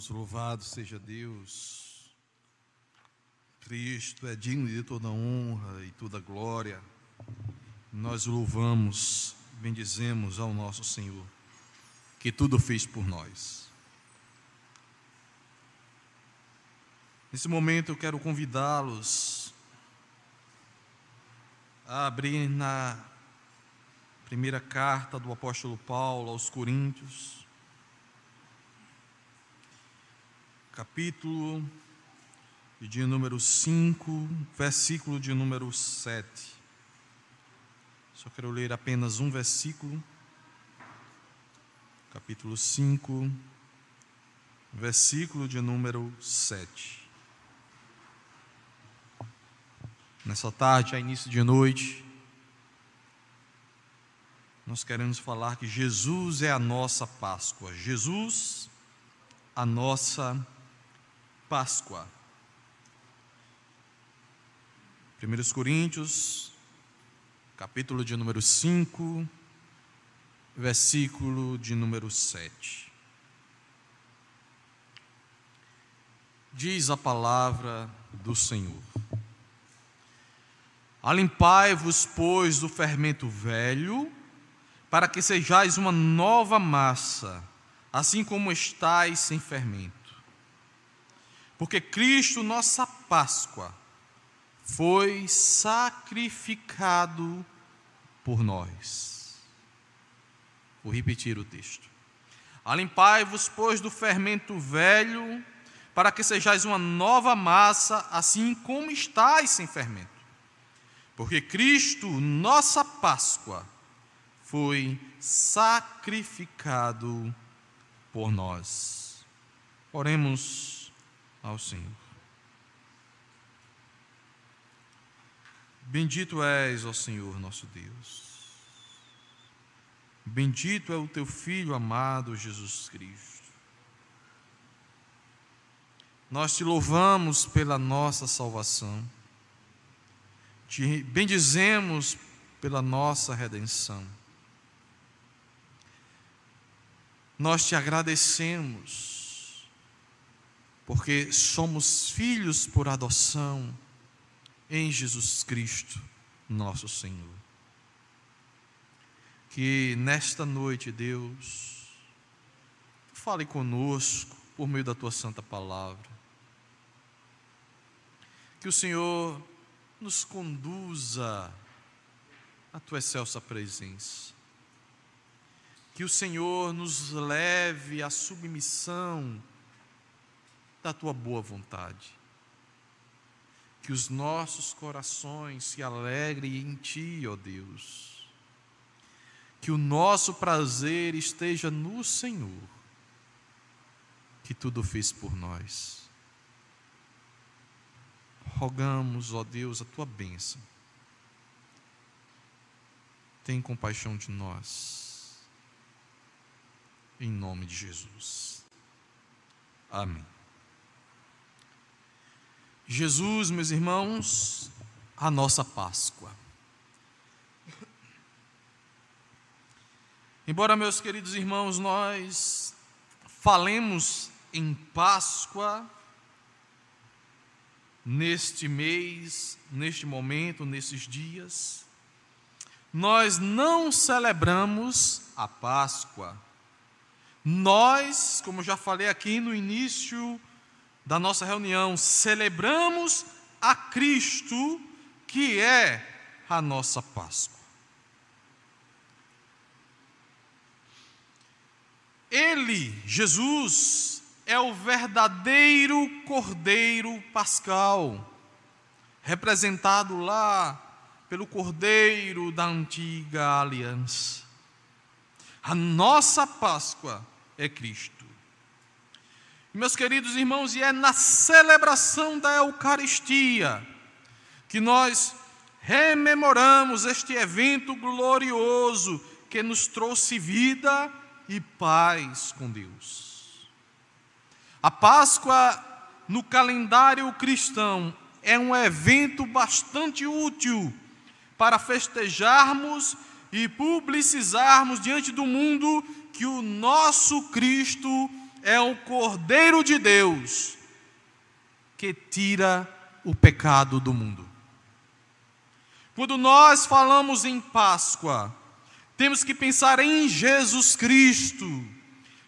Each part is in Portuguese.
irmãos, louvado seja Deus. Cristo é digno de toda honra e toda glória. Nós louvamos, bendizemos ao nosso Senhor, que tudo fez por nós. Nesse momento eu quero convidá-los a abrir na primeira carta do apóstolo Paulo aos Coríntios capítulo de número 5, versículo de número 7. Só quero ler apenas um versículo. Capítulo 5, versículo de número 7. Nessa tarde, a início de noite, nós queremos falar que Jesus é a nossa Páscoa. Jesus, a nossa Páscoa Páscoa. 1 Coríntios, capítulo de número 5, versículo de número 7. Diz a palavra do Senhor: Alimpai-vos, pois, do fermento velho, para que sejais uma nova massa, assim como estáis sem fermento porque Cristo, nossa Páscoa, foi sacrificado por nós. Vou repetir o texto. Alimpai-vos, pois, do fermento velho, para que sejais uma nova massa, assim como estáis sem fermento. Porque Cristo, nossa Páscoa, foi sacrificado por nós. Oremos ao Senhor. Bendito és, ó Senhor nosso Deus. Bendito é o teu Filho amado Jesus Cristo. Nós te louvamos pela nossa salvação, te bendizemos pela nossa redenção. Nós te agradecemos porque somos filhos por adoção em Jesus Cristo, nosso Senhor. Que nesta noite, Deus, fale conosco por meio da tua santa palavra. Que o Senhor nos conduza à tua excelsa presença. Que o Senhor nos leve à submissão da tua boa vontade. Que os nossos corações se alegrem em ti, ó Deus. Que o nosso prazer esteja no Senhor, que tudo fez por nós. Rogamos, ó Deus, a tua bênção. Tem compaixão de nós. Em nome de Jesus. Amém. Jesus, meus irmãos, a nossa Páscoa. Embora, meus queridos irmãos, nós falemos em Páscoa, neste mês, neste momento, nesses dias, nós não celebramos a Páscoa. Nós, como já falei aqui no início da nossa reunião, celebramos a Cristo, que é a nossa Páscoa. Ele, Jesus, é o verdadeiro Cordeiro Pascal, representado lá pelo Cordeiro da antiga aliança. A nossa Páscoa é Cristo. Meus queridos irmãos, e é na celebração da Eucaristia que nós rememoramos este evento glorioso que nos trouxe vida e paz com Deus. A Páscoa no calendário cristão é um evento bastante útil para festejarmos e publicizarmos diante do mundo que o nosso Cristo é o Cordeiro de Deus que tira o pecado do mundo. Quando nós falamos em Páscoa, temos que pensar em Jesus Cristo.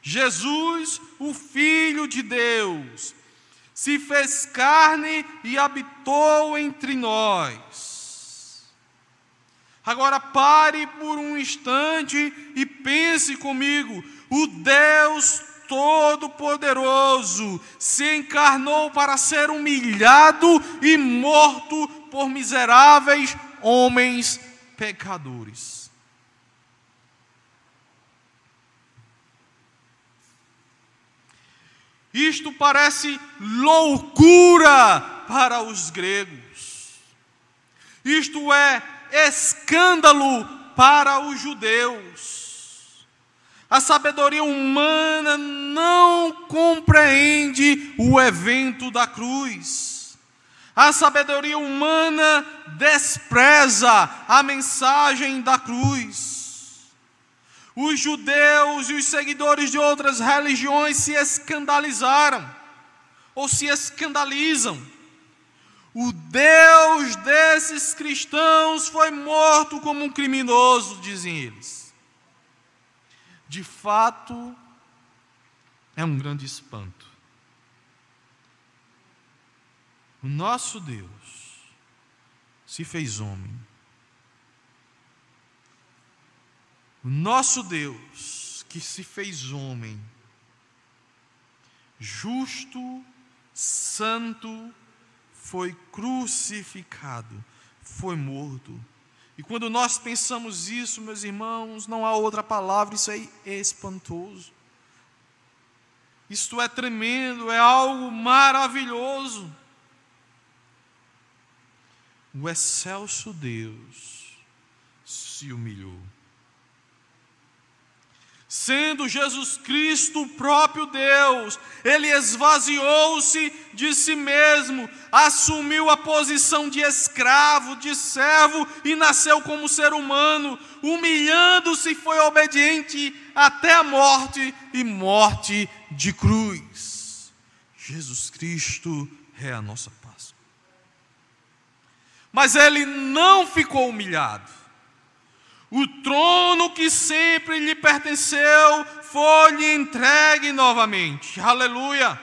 Jesus, o Filho de Deus, se fez carne e habitou entre nós. Agora pare por um instante e pense comigo: o Deus Todo-Poderoso se encarnou para ser humilhado e morto por miseráveis homens pecadores. Isto parece loucura para os gregos. Isto é escândalo para os judeus. A sabedoria humana não compreende o evento da cruz. A sabedoria humana despreza a mensagem da cruz. Os judeus e os seguidores de outras religiões se escandalizaram, ou se escandalizam. O Deus desses cristãos foi morto como um criminoso, dizem eles. De fato, é um grande espanto. O nosso Deus se fez homem O nosso Deus, que se fez homem, justo, santo, foi crucificado, foi morto. E quando nós pensamos isso, meus irmãos, não há outra palavra, isso é espantoso. Isto é tremendo, é algo maravilhoso. O excelso Deus se humilhou sendo Jesus Cristo o próprio Deus, ele esvaziou-se de si mesmo, assumiu a posição de escravo, de servo e nasceu como ser humano, humilhando-se foi obediente até a morte e morte de cruz. Jesus Cristo é a nossa Páscoa. Mas ele não ficou humilhado. O trono que sempre lhe pertenceu foi-lhe entregue novamente. Aleluia.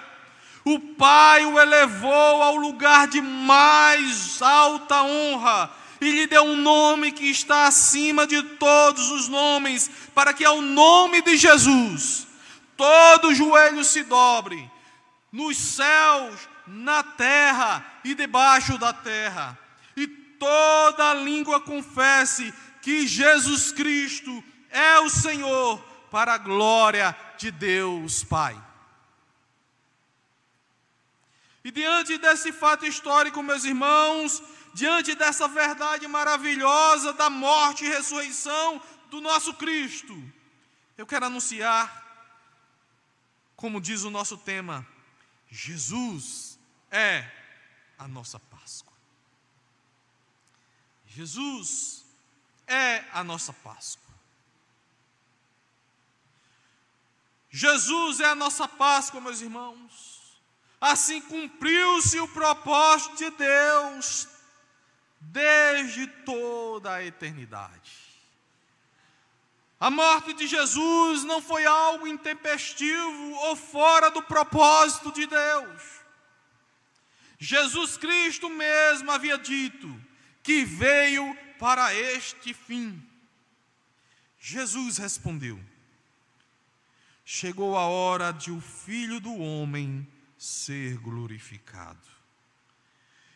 O Pai o elevou ao lugar de mais alta honra e lhe deu um nome que está acima de todos os nomes, para que ao nome de Jesus todo joelho se dobre, nos céus, na terra e debaixo da terra, e toda língua confesse que Jesus Cristo é o Senhor, para a glória de Deus Pai. E diante desse fato histórico, meus irmãos, diante dessa verdade maravilhosa da morte e ressurreição do nosso Cristo, eu quero anunciar, como diz o nosso tema, Jesus é a nossa Páscoa. Jesus é a nossa Páscoa. Jesus é a nossa Páscoa, meus irmãos. Assim cumpriu-se o propósito de Deus desde toda a eternidade. A morte de Jesus não foi algo intempestivo ou fora do propósito de Deus. Jesus Cristo mesmo havia dito que veio para este fim. Jesus respondeu: Chegou a hora de o filho do homem ser glorificado.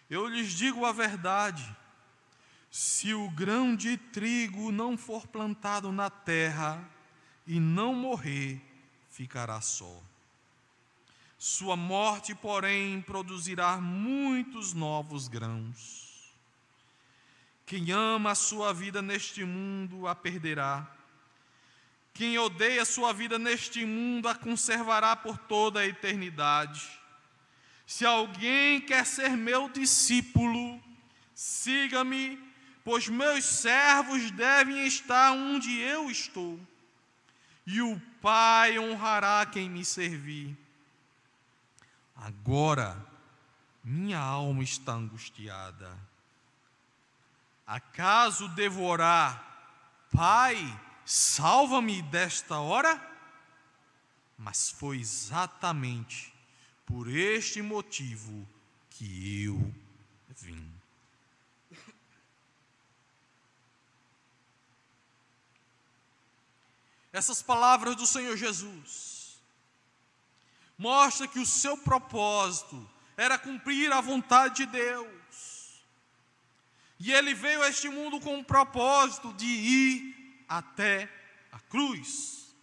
Eu lhes digo a verdade: se o grão de trigo não for plantado na terra e não morrer, ficará só. Sua morte, porém, produzirá muitos novos grãos. Quem ama a sua vida neste mundo a perderá. Quem odeia a sua vida neste mundo a conservará por toda a eternidade. Se alguém quer ser meu discípulo, siga-me, pois meus servos devem estar onde eu estou. e o Pai honrará quem me servir. Agora, minha alma está angustiada. Acaso devorar, Pai, salva-me desta hora? Mas foi exatamente por este motivo que eu vim. Essas palavras do Senhor Jesus mostra que o seu propósito era cumprir a vontade de Deus. E ele veio a este mundo com o propósito de ir até a cruz.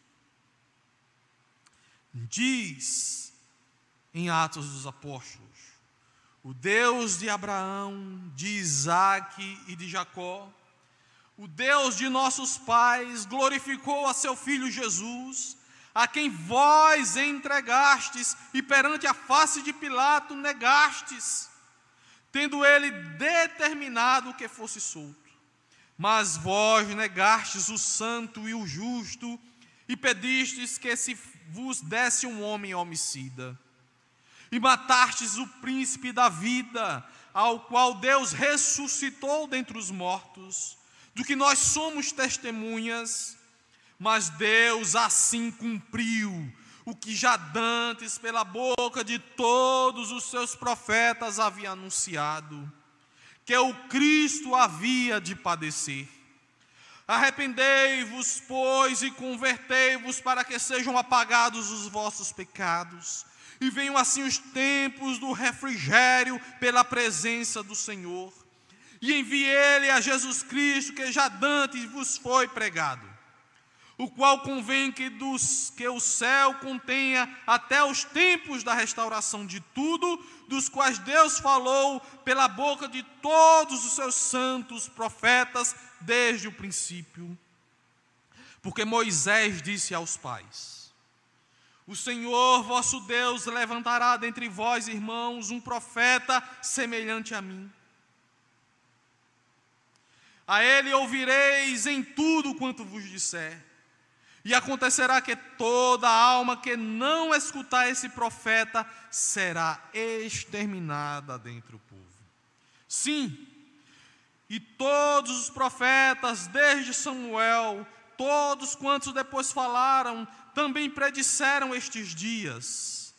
Diz em Atos dos Apóstolos: o Deus de Abraão, de Isaac e de Jacó, o Deus de nossos pais, glorificou a seu filho Jesus, a quem vós entregastes e perante a face de Pilato negastes, tendo ele determinado que fosse solto. Mas vós negastes o santo e o justo e pedistes que se vos desse um homem homicida e matastes o príncipe da vida, ao qual Deus ressuscitou dentre os mortos, do que nós somos testemunhas, mas Deus assim cumpriu o que já dantes pela boca de todos os seus profetas havia anunciado, que o Cristo havia de padecer. Arrependei-vos, pois, e convertei-vos para que sejam apagados os vossos pecados e venham assim os tempos do refrigério pela presença do Senhor. E envie ele a Jesus Cristo, que já dantes vos foi pregado, o qual convém que, dos, que o céu contenha até os tempos da restauração de tudo, dos quais Deus falou pela boca de todos os seus santos profetas desde o princípio. Porque Moisés disse aos pais: o Senhor vosso Deus levantará dentre vós, irmãos, um profeta semelhante a mim. A ele ouvireis em tudo quanto vos disser. E acontecerá que toda alma que não escutar esse profeta será exterminada dentre o povo. Sim, e todos os profetas, desde Samuel, todos quantos depois falaram, também predisseram estes dias: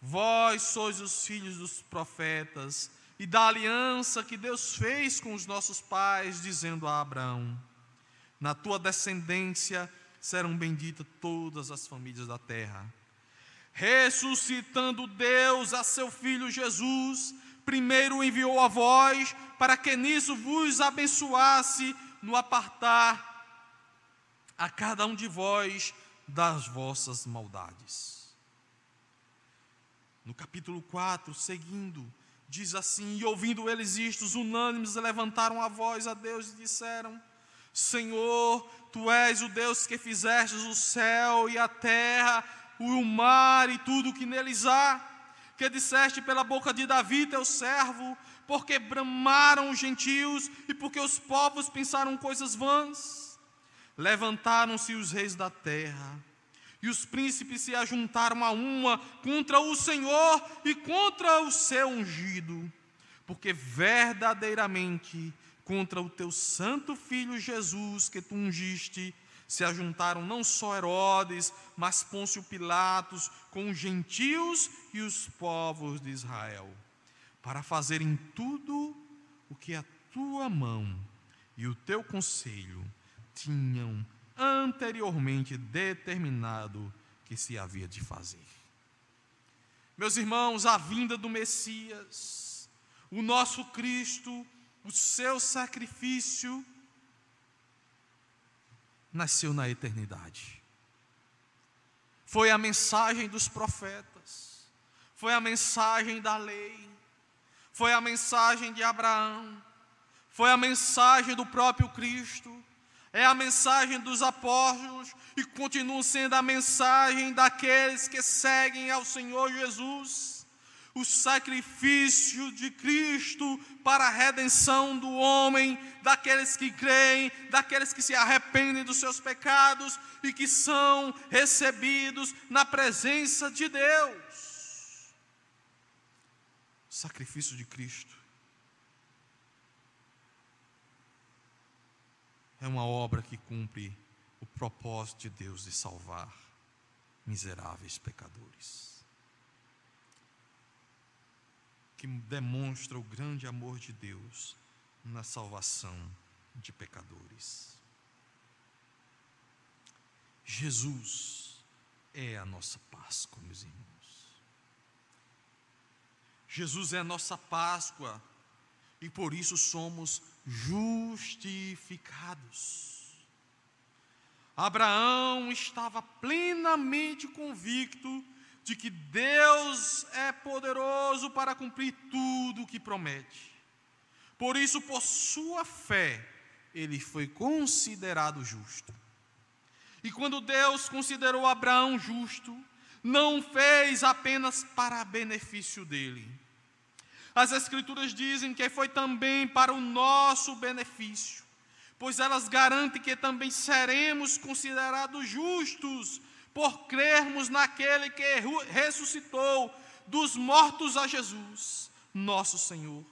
Vós sois os filhos dos profetas e da aliança que Deus fez com os nossos pais, dizendo a Abraão: Na tua descendência serão benditas todas as famílias da terra. Ressuscitando Deus a seu filho Jesus, primeiro enviou a vós, para que nisso vos abençoasse no apartar a cada um de vós das vossas maldades. No capítulo 4, seguindo, diz assim: E ouvindo eles isto, unânimes levantaram a voz a Deus e disseram: Senhor, tu és o Deus que fizestes o céu e a terra, o mar e tudo o que neles há, que disseste pela boca de Davi, teu servo, porque bramaram os gentios e porque os povos pensaram coisas vãs. Levantaram-se os reis da terra, e os príncipes se ajuntaram a uma contra o Senhor e contra o seu ungido, porque verdadeiramente contra o teu santo filho Jesus que tu ungiste, se ajuntaram não só Herodes, mas Pôncio Pilatos, com os gentios e os povos de Israel, para fazerem tudo o que a tua mão e o teu conselho tinham anteriormente determinado que se havia de fazer. Meus irmãos, a vinda do Messias, o nosso Cristo, o seu sacrifício, nasceu na eternidade. Foi a mensagem dos profetas, foi a mensagem da lei, foi a mensagem de Abraão, foi a mensagem do próprio Cristo é a mensagem dos apóstolos e continua sendo a mensagem daqueles que seguem ao Senhor Jesus. O sacrifício de Cristo para a redenção do homem, daqueles que creem, daqueles que se arrependem dos seus pecados e que são recebidos na presença de Deus. O sacrifício de Cristo é uma obra que cumpre o propósito de Deus de salvar miseráveis pecadores. Que demonstra o grande amor de Deus na salvação de pecadores. Jesus é a nossa Páscoa, meus irmãos. Jesus é a nossa Páscoa e por isso somos justificados. Abraão estava plenamente convicto de que Deus é poderoso para cumprir tudo o que promete. Por isso, por sua fé, ele foi considerado justo. E quando Deus considerou Abraão justo, não fez apenas para benefício dele. As Escrituras dizem que foi também para o nosso benefício pois elas garantem que também seremos considerados justos por crermos naquele que ressuscitou dos mortos a Jesus, nosso Senhor.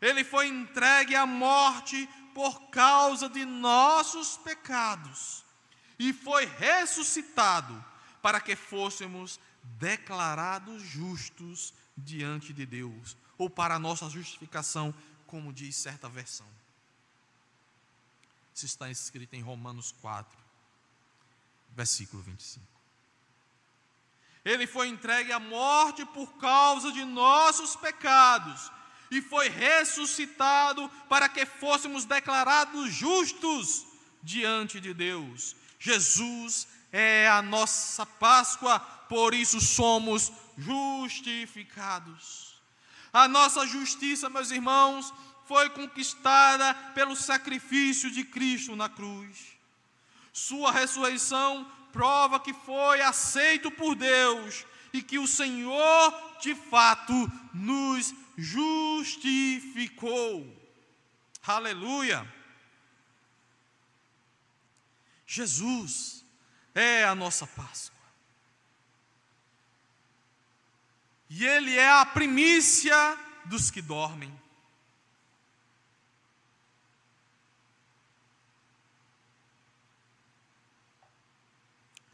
Ele foi entregue à morte por causa de nossos pecados e foi ressuscitado para que fôssemos declarados justos diante de Deus, ou para a nossa justificação, como diz certa versão. Isso está escrito em Romanos 4, versículo 25. Ele foi entregue à morte por causa de nossos pecados e foi ressuscitado para que fôssemos declarados justos diante de Deus. Jesus é a nossa Páscoa, por isso somos justificados. A nossa justiça, meus irmãos, foi conquistada pelo sacrifício de Cristo na cruz. Sua ressurreição prova que foi aceito por Deus e que o Senhor, de fato, nos justificou. Aleluia! Jesus é a nossa Páscoa. E Ele é a primícia dos que dormem.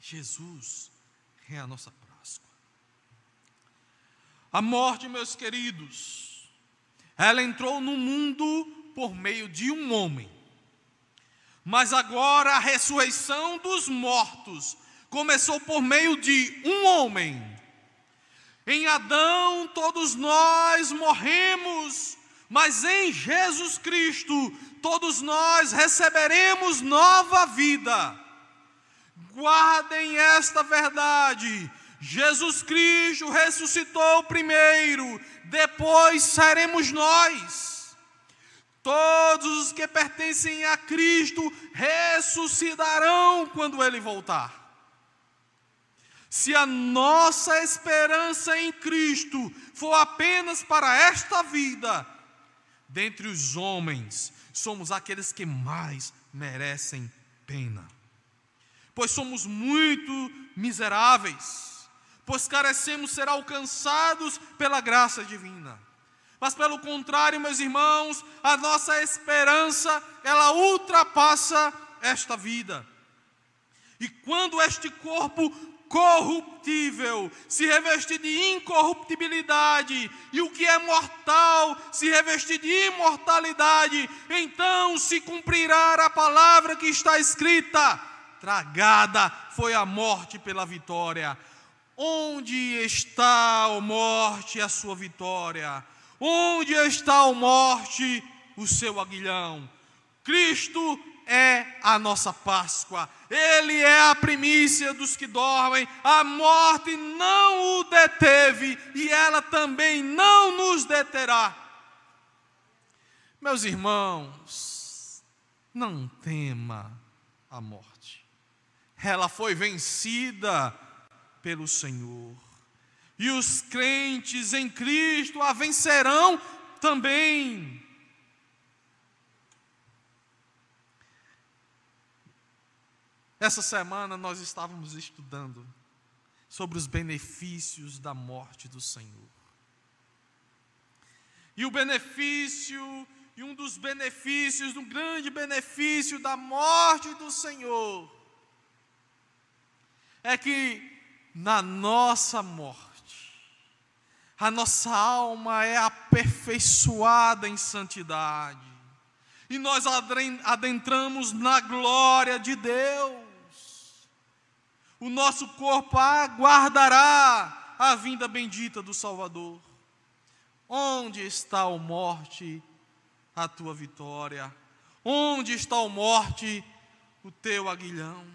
Jesus é a nossa Páscoa. A morte, meus queridos, ela entrou no mundo por meio de um homem. Mas agora a ressurreição dos mortos começou por meio de um homem. Em Adão todos nós morremos, mas em Jesus Cristo todos nós receberemos nova vida. Guardem esta verdade. Jesus Cristo ressuscitou primeiro, depois seremos nós. Todos os que pertencem a Cristo ressuscitarão quando ele voltar. Se a nossa esperança em Cristo for apenas para esta vida, dentre os homens, somos aqueles que mais merecem pena pois somos muito miseráveis, pois carecemos ser alcançados pela graça divina. Mas pelo contrário, meus irmãos, a nossa esperança, ela ultrapassa esta vida. E quando este corpo corruptível se revestir de incorruptibilidade, e o que é mortal se revestir de imortalidade, então se cumprirá a palavra que está escrita: tragada foi a morte pela vitória. Onde está, a morte, a sua vitória? Onde está, a morte, o seu aguilhão? Cristo é a nossa Páscoa, Ele é a primícia dos que dormem, a morte não o deteve e ela também não nos deterá. Meus irmãos, não tema a morte ela foi vencida pelo Senhor. e os crentes em Cristo a vencerão também. Essa semana nós estávamos estudando sobre os benefícios da morte do Senhor. E o benefício, e um dos benefícios, um grande benefício da morte do Senhor, é que na nossa morte, a nossa alma é aperfeiçoada em santidade, e nós adentramos na glória de Deus. O nosso corpo aguardará a vinda bendita do Salvador. Onde está a morte, a tua vitória? Onde está a morte, o teu aguilhão?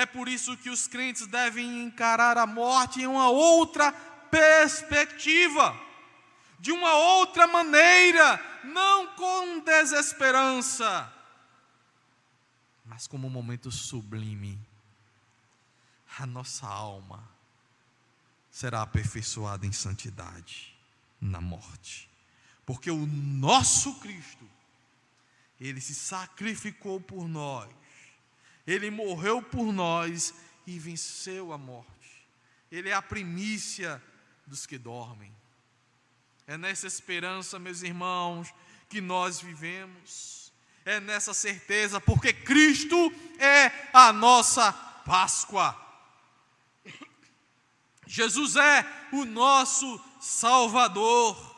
É por isso que os crentes devem encarar a morte em uma outra perspectiva, de uma outra maneira, não com desesperança, mas como um momento sublime. A nossa alma será aperfeiçoada em santidade na morte, porque o nosso Cristo, ele se sacrificou por nós, ele morreu por nós e venceu a morte. Ele é a primícia dos que dormem. É nessa esperança, meus irmãos, que nós vivemos. É nessa certeza, porque Cristo é a nossa Páscoa. Jesus é o nosso Salvador.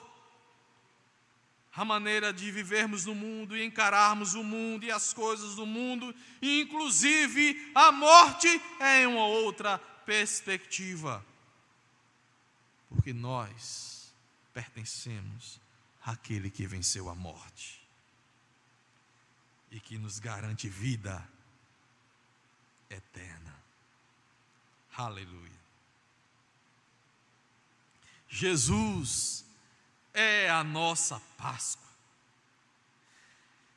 A maneira de vivermos no mundo e encararmos o mundo e as coisas do mundo, e inclusive a morte, é uma outra perspectiva porque nós pertencemos àquele que venceu a morte e que nos garante vida eterna. Aleluia. Jesus é a nossa Páscoa.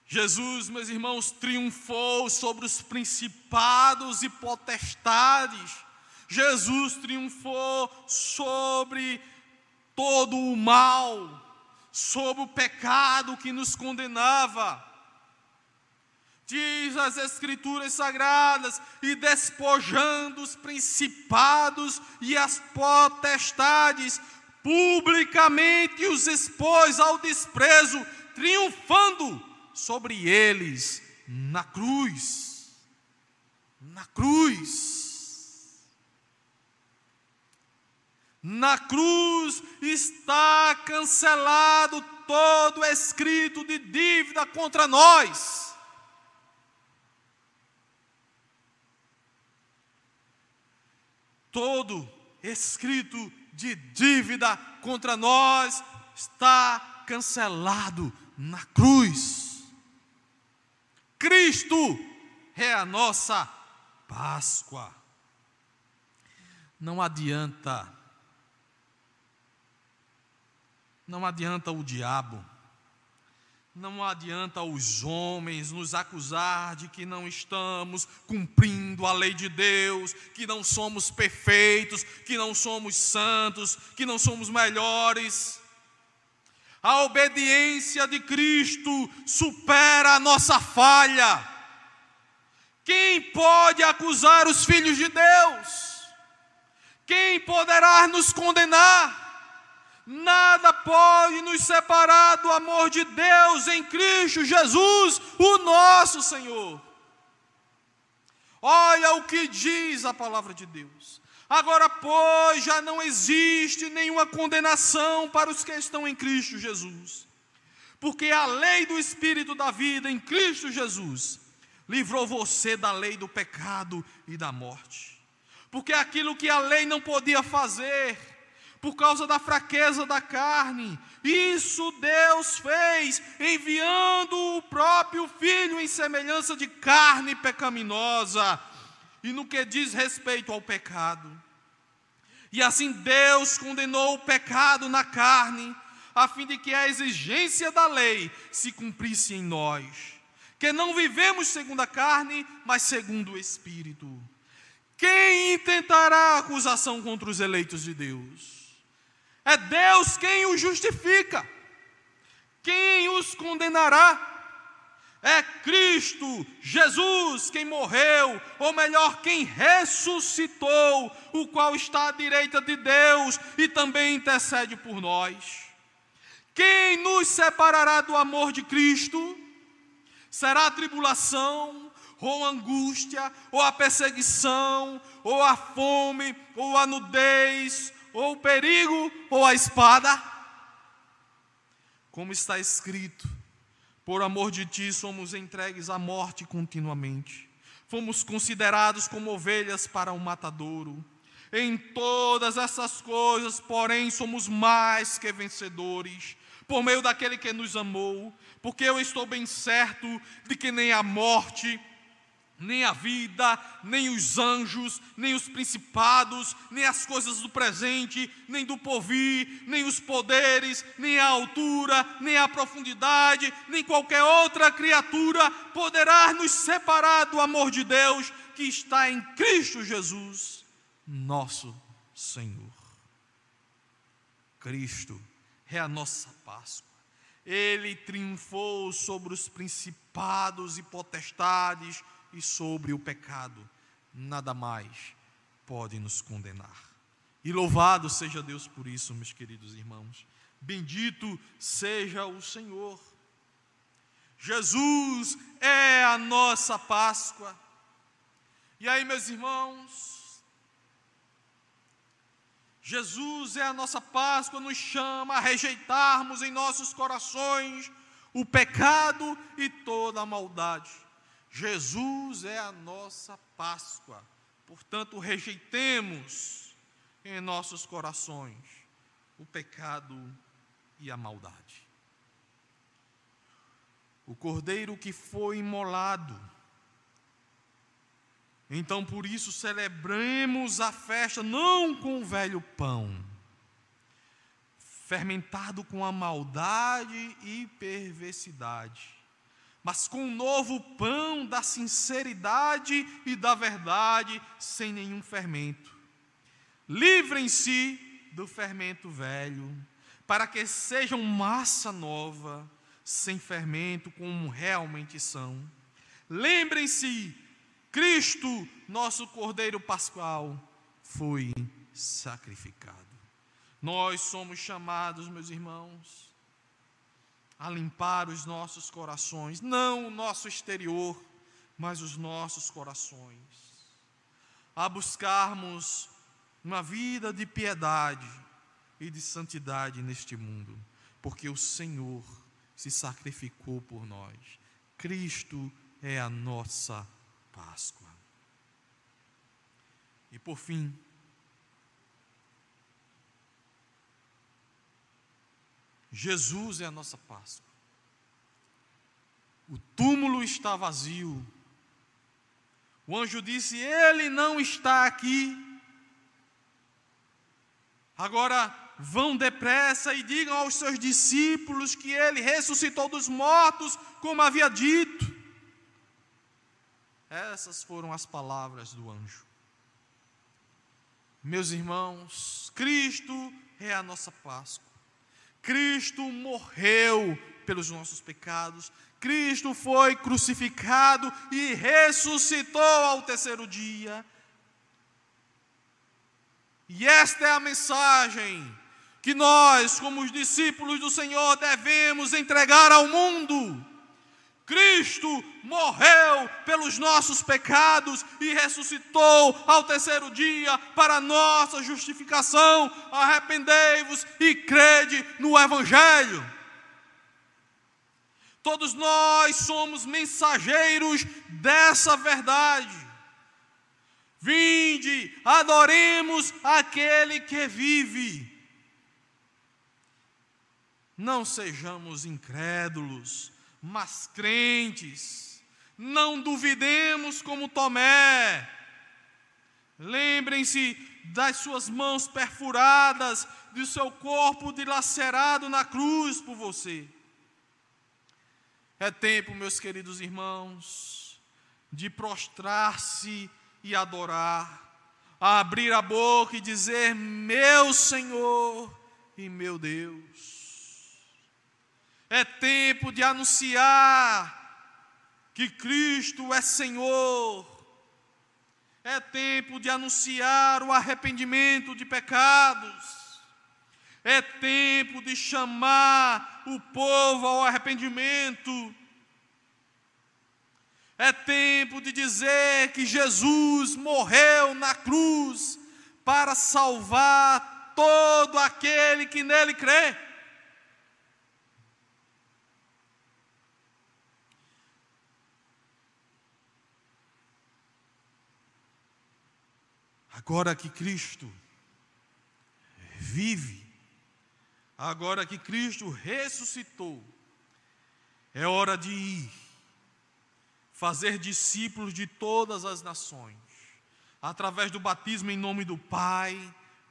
Jesus, meus irmãos, triunfou sobre os principados e potestades Jesus triunfou sobre todo o mal, sobre o pecado que nos condenava. Diz as Escrituras Sagradas: e despojando os principados e as potestades, publicamente os expôs ao desprezo, triunfando sobre eles na cruz. Na cruz. Na cruz está cancelado todo escrito de dívida contra nós. Todo escrito de dívida contra nós está cancelado na cruz. Cristo é a nossa Páscoa. Não adianta Não adianta o diabo, não adianta os homens nos acusar de que não estamos cumprindo a lei de Deus, que não somos perfeitos, que não somos santos, que não somos melhores. A obediência de Cristo supera a nossa falha. Quem pode acusar os filhos de Deus? Quem poderá nos condenar? Nada pode nos separar do amor de Deus em Cristo Jesus, o nosso Senhor. Olha o que diz a palavra de Deus. Agora, pois, já não existe nenhuma condenação para os que estão em Cristo Jesus. Porque a lei do Espírito da vida em Cristo Jesus livrou você da lei do pecado e da morte. Porque aquilo que a lei não podia fazer, por causa da fraqueza da carne. Isso Deus fez, enviando o próprio Filho em semelhança de carne pecaminosa, e no que diz respeito ao pecado. E assim Deus condenou o pecado na carne, a fim de que a exigência da lei se cumprisse em nós, que não vivemos segundo a carne, mas segundo o Espírito. Quem intentará acusação contra os eleitos de Deus? É Deus quem os justifica. Quem os condenará? É Cristo, Jesus, quem morreu, ou melhor, quem ressuscitou, o qual está à direita de Deus e também intercede por nós. Quem nos separará do amor de Cristo? Será a tribulação, ou a angústia, ou a perseguição, ou a fome, ou a nudez, ou o perigo, ou a espada? Como está escrito, por amor de ti somos entregues à morte continuamente. Fomos considerados como ovelhas para o um matadouro. Em todas essas coisas, porém, somos mais que vencedores, por meio daquele que nos amou, porque eu estou bem certo de que nem a morte, nem a vida, nem os anjos, nem os principados, nem as coisas do presente, nem do porvir, nem os poderes, nem a altura, nem a profundidade, nem qualquer outra criatura poderá nos separar do amor de Deus que está em Cristo Jesus, nosso Senhor. Cristo é a nossa Páscoa. Ele triunfou sobre os principados e potestades e sobre o pecado, nada mais pode nos condenar. E louvado seja Deus por isso, meus queridos irmãos. Bendito seja o Senhor. Jesus é a nossa Páscoa. E aí, meus irmãos, Jesus é a nossa Páscoa, nos chama a rejeitarmos em nossos corações o pecado e toda a maldade. Jesus é a nossa Páscoa. Portanto, rejeitemos em nossos corações o pecado e a maldade. O cordeiro que foi imolado. Então, por isso, celebremos a festa não com o velho pão, fermentado com a maldade e perversidade, mas com um novo pão da sinceridade e da verdade, sem nenhum fermento. Livrem-se do fermento velho, para que sejam massa nova, sem fermento, como realmente são. Lembrem-se, Cristo, nosso Cordeiro Pascual, foi sacrificado. Nós somos chamados, meus irmãos, a limpar os nossos corações, não o nosso exterior, mas os nossos corações, a buscarmos uma vida de piedade e de santidade neste mundo, porque o Senhor se sacrificou por nós. Cristo é a nossa Páscoa. E por fim, Jesus é a nossa Páscoa. O túmulo está vazio. O anjo disse: Ele não está aqui. Agora vão depressa e digam aos seus discípulos que ele ressuscitou dos mortos, como havia dito. Essas foram as palavras do anjo. Meus irmãos, Cristo é a nossa Páscoa. Cristo morreu pelos nossos pecados, Cristo foi crucificado e ressuscitou ao terceiro dia. E esta é a mensagem que nós, como os discípulos do Senhor, devemos entregar ao mundo. Cristo morreu pelos nossos pecados e ressuscitou ao terceiro dia para nossa justificação. Arrependei-vos e crede no Evangelho. Todos nós somos mensageiros dessa verdade. Vinde, adoremos aquele que vive. Não sejamos incrédulos mas crentes. Não duvidemos como Tomé. Lembrem-se das suas mãos perfuradas, do seu corpo dilacerado na cruz por você. É tempo, meus queridos irmãos, de prostrar-se e adorar, abrir a boca e dizer: Meu Senhor e meu Deus. É tempo de anunciar que Cristo é Senhor. É tempo de anunciar o arrependimento de pecados. É tempo de chamar o povo ao arrependimento. É tempo de dizer que Jesus morreu na cruz para salvar todo aquele que nele crê. Agora que Cristo vive, agora que Cristo ressuscitou, é hora de ir, fazer discípulos de todas as nações, através do batismo em nome do Pai,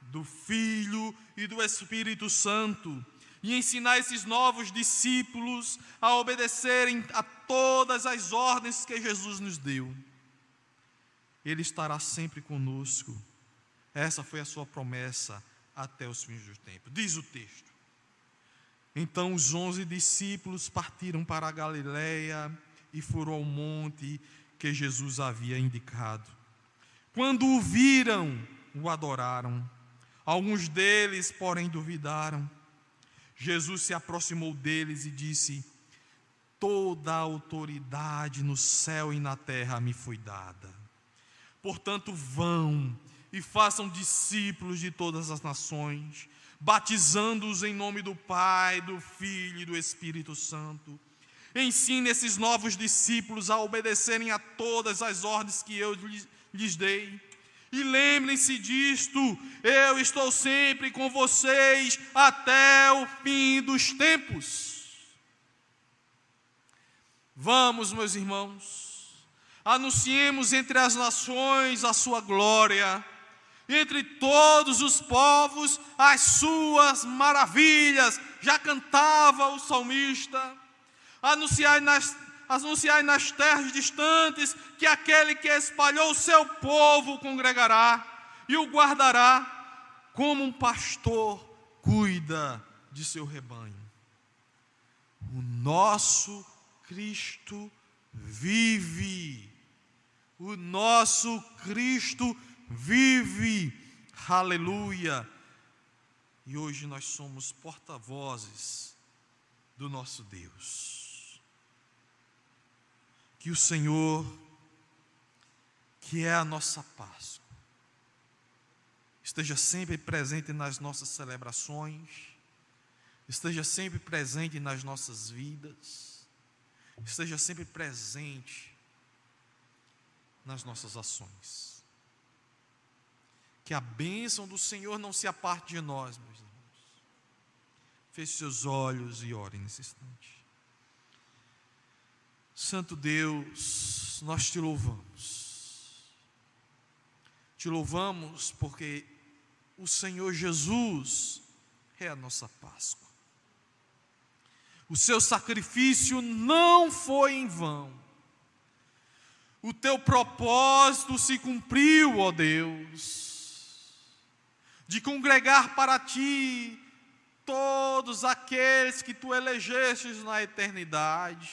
do Filho e do Espírito Santo, e ensinar esses novos discípulos a obedecerem a todas as ordens que Jesus nos deu. Ele estará sempre conosco. Essa foi a sua promessa até os fins dos tempos. Diz o texto. Então os onze discípulos partiram para a Galiléia e foram ao monte que Jesus havia indicado. Quando o viram, o adoraram. Alguns deles, porém, duvidaram. Jesus se aproximou deles e disse: Toda a autoridade no céu e na terra me foi dada. Portanto, vão e façam discípulos de todas as nações, batizando-os em nome do Pai, do Filho e do Espírito Santo. Ensine esses novos discípulos a obedecerem a todas as ordens que eu lhes dei. E lembrem-se disto: eu estou sempre com vocês até o fim dos tempos. Vamos, meus irmãos anunciemos entre as nações a sua glória, entre todos os povos as suas maravilhas. Já cantava o salmista. Anunciai nas, anunciai nas terras distantes que aquele que espalhou o seu povo congregará e o guardará como um pastor cuida de seu rebanho. O nosso Cristo vive o nosso Cristo vive, aleluia. E hoje nós somos porta-vozes do nosso Deus. Que o Senhor, que é a nossa Páscoa, esteja sempre presente nas nossas celebrações, esteja sempre presente nas nossas vidas, esteja sempre presente nas nossas ações. Que a bênção do Senhor não se aparte de nós, meus irmãos. Feche seus olhos e ore nesse instante. Santo Deus, nós te louvamos. Te louvamos porque o Senhor Jesus é a nossa Páscoa. O seu sacrifício não foi em vão o teu propósito se cumpriu, ó Deus, de congregar para ti todos aqueles que tu elegestes na eternidade.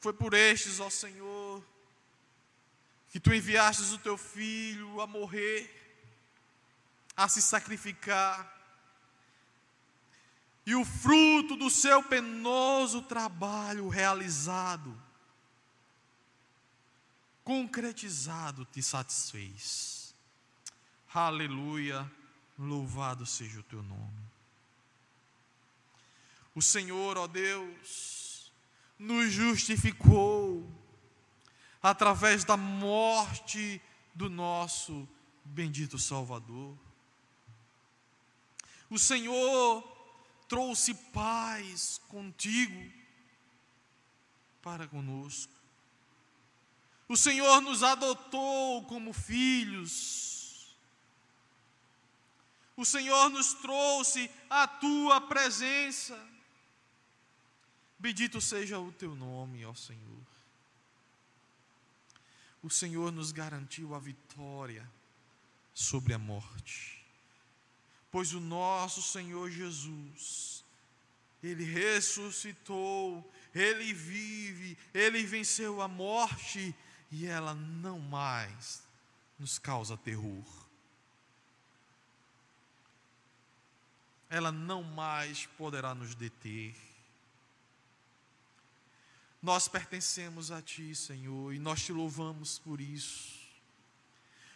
Foi por estes, ó Senhor, que tu enviastes o teu filho a morrer, a se sacrificar, e o fruto do seu penoso trabalho realizado concretizado te satisfez. Aleluia, louvado seja o teu nome. O Senhor, ó Deus, nos justificou através da morte do nosso bendito Salvador. O Senhor trouxe paz contigo para conosco. O Senhor nos adotou como filhos. O Senhor nos trouxe a tua presença. Bendito seja o teu nome, ó Senhor. O Senhor nos garantiu a vitória sobre a morte. Pois o nosso Senhor Jesus, Ele ressuscitou, Ele vive, Ele venceu a morte e ela não mais nos causa terror. Ela não mais poderá nos deter. Nós pertencemos a Ti, Senhor, e nós te louvamos por isso.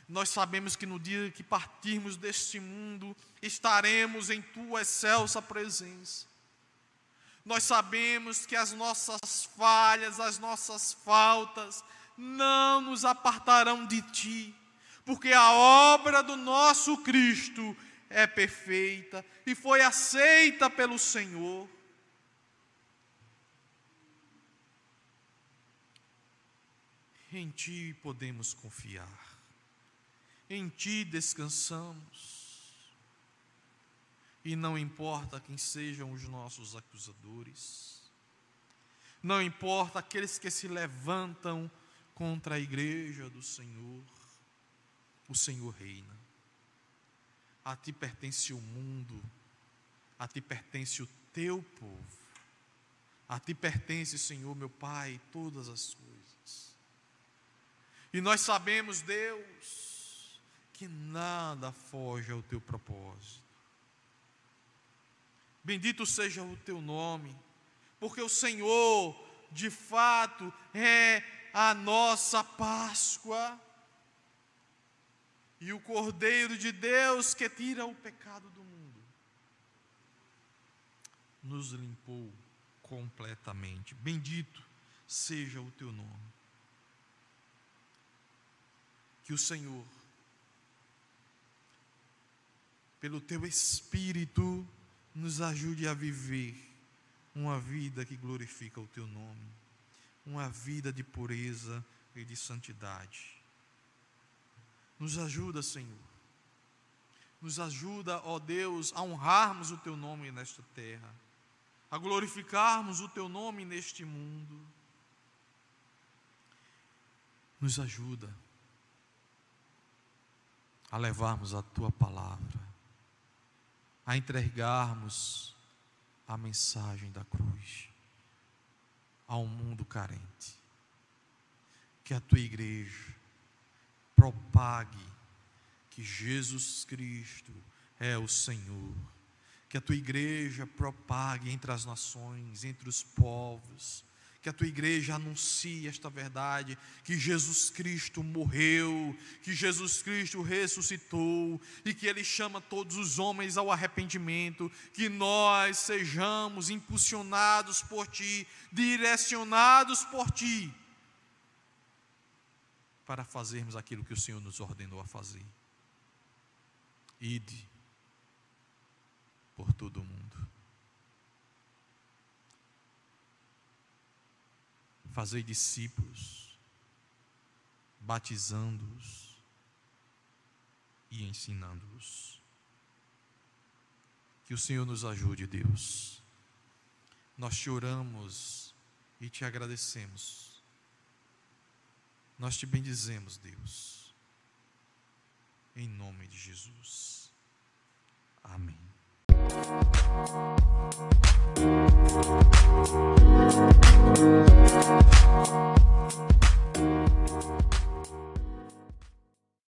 Nós sabemos que no dia que partirmos deste mundo, estaremos em tua excelsa presença. Nós sabemos que as nossas falhas, as nossas faltas, não nos apartarão de ti, porque a obra do nosso Cristo é perfeita e foi aceita pelo Senhor. Em ti podemos confiar em ti descansamos. E não importa quem sejam os nossos acusadores, não importa aqueles que se levantam contra a igreja do Senhor, o Senhor reina. A ti pertence o mundo, a ti pertence o teu povo, a ti pertence, Senhor, meu Pai, todas as coisas. E nós sabemos, Deus, que nada foge ao teu propósito. Bendito seja o teu nome, porque o Senhor, de fato, é a nossa Páscoa e o Cordeiro de Deus que tira o pecado do mundo. Nos limpou completamente. Bendito seja o teu nome. Que o Senhor pelo teu Espírito, nos ajude a viver uma vida que glorifica o teu nome, uma vida de pureza e de santidade. Nos ajuda, Senhor. Nos ajuda, ó Deus, a honrarmos o teu nome nesta terra, a glorificarmos o teu nome neste mundo. Nos ajuda a levarmos a tua palavra a entregarmos a mensagem da cruz a um mundo carente. Que a tua igreja propague que Jesus Cristo é o Senhor. Que a tua igreja propague entre as nações, entre os povos, que a tua igreja anuncie esta verdade, que Jesus Cristo morreu, que Jesus Cristo ressuscitou e que ele chama todos os homens ao arrependimento, que nós sejamos impulsionados por ti, direcionados por ti, para fazermos aquilo que o Senhor nos ordenou a fazer. Ide por todo o mundo Fazei discípulos, batizando-os e ensinando-os. Que o Senhor nos ajude, Deus. Nós te oramos e te agradecemos. Nós te bendizemos, Deus. Em nome de Jesus. Amém. Thank you.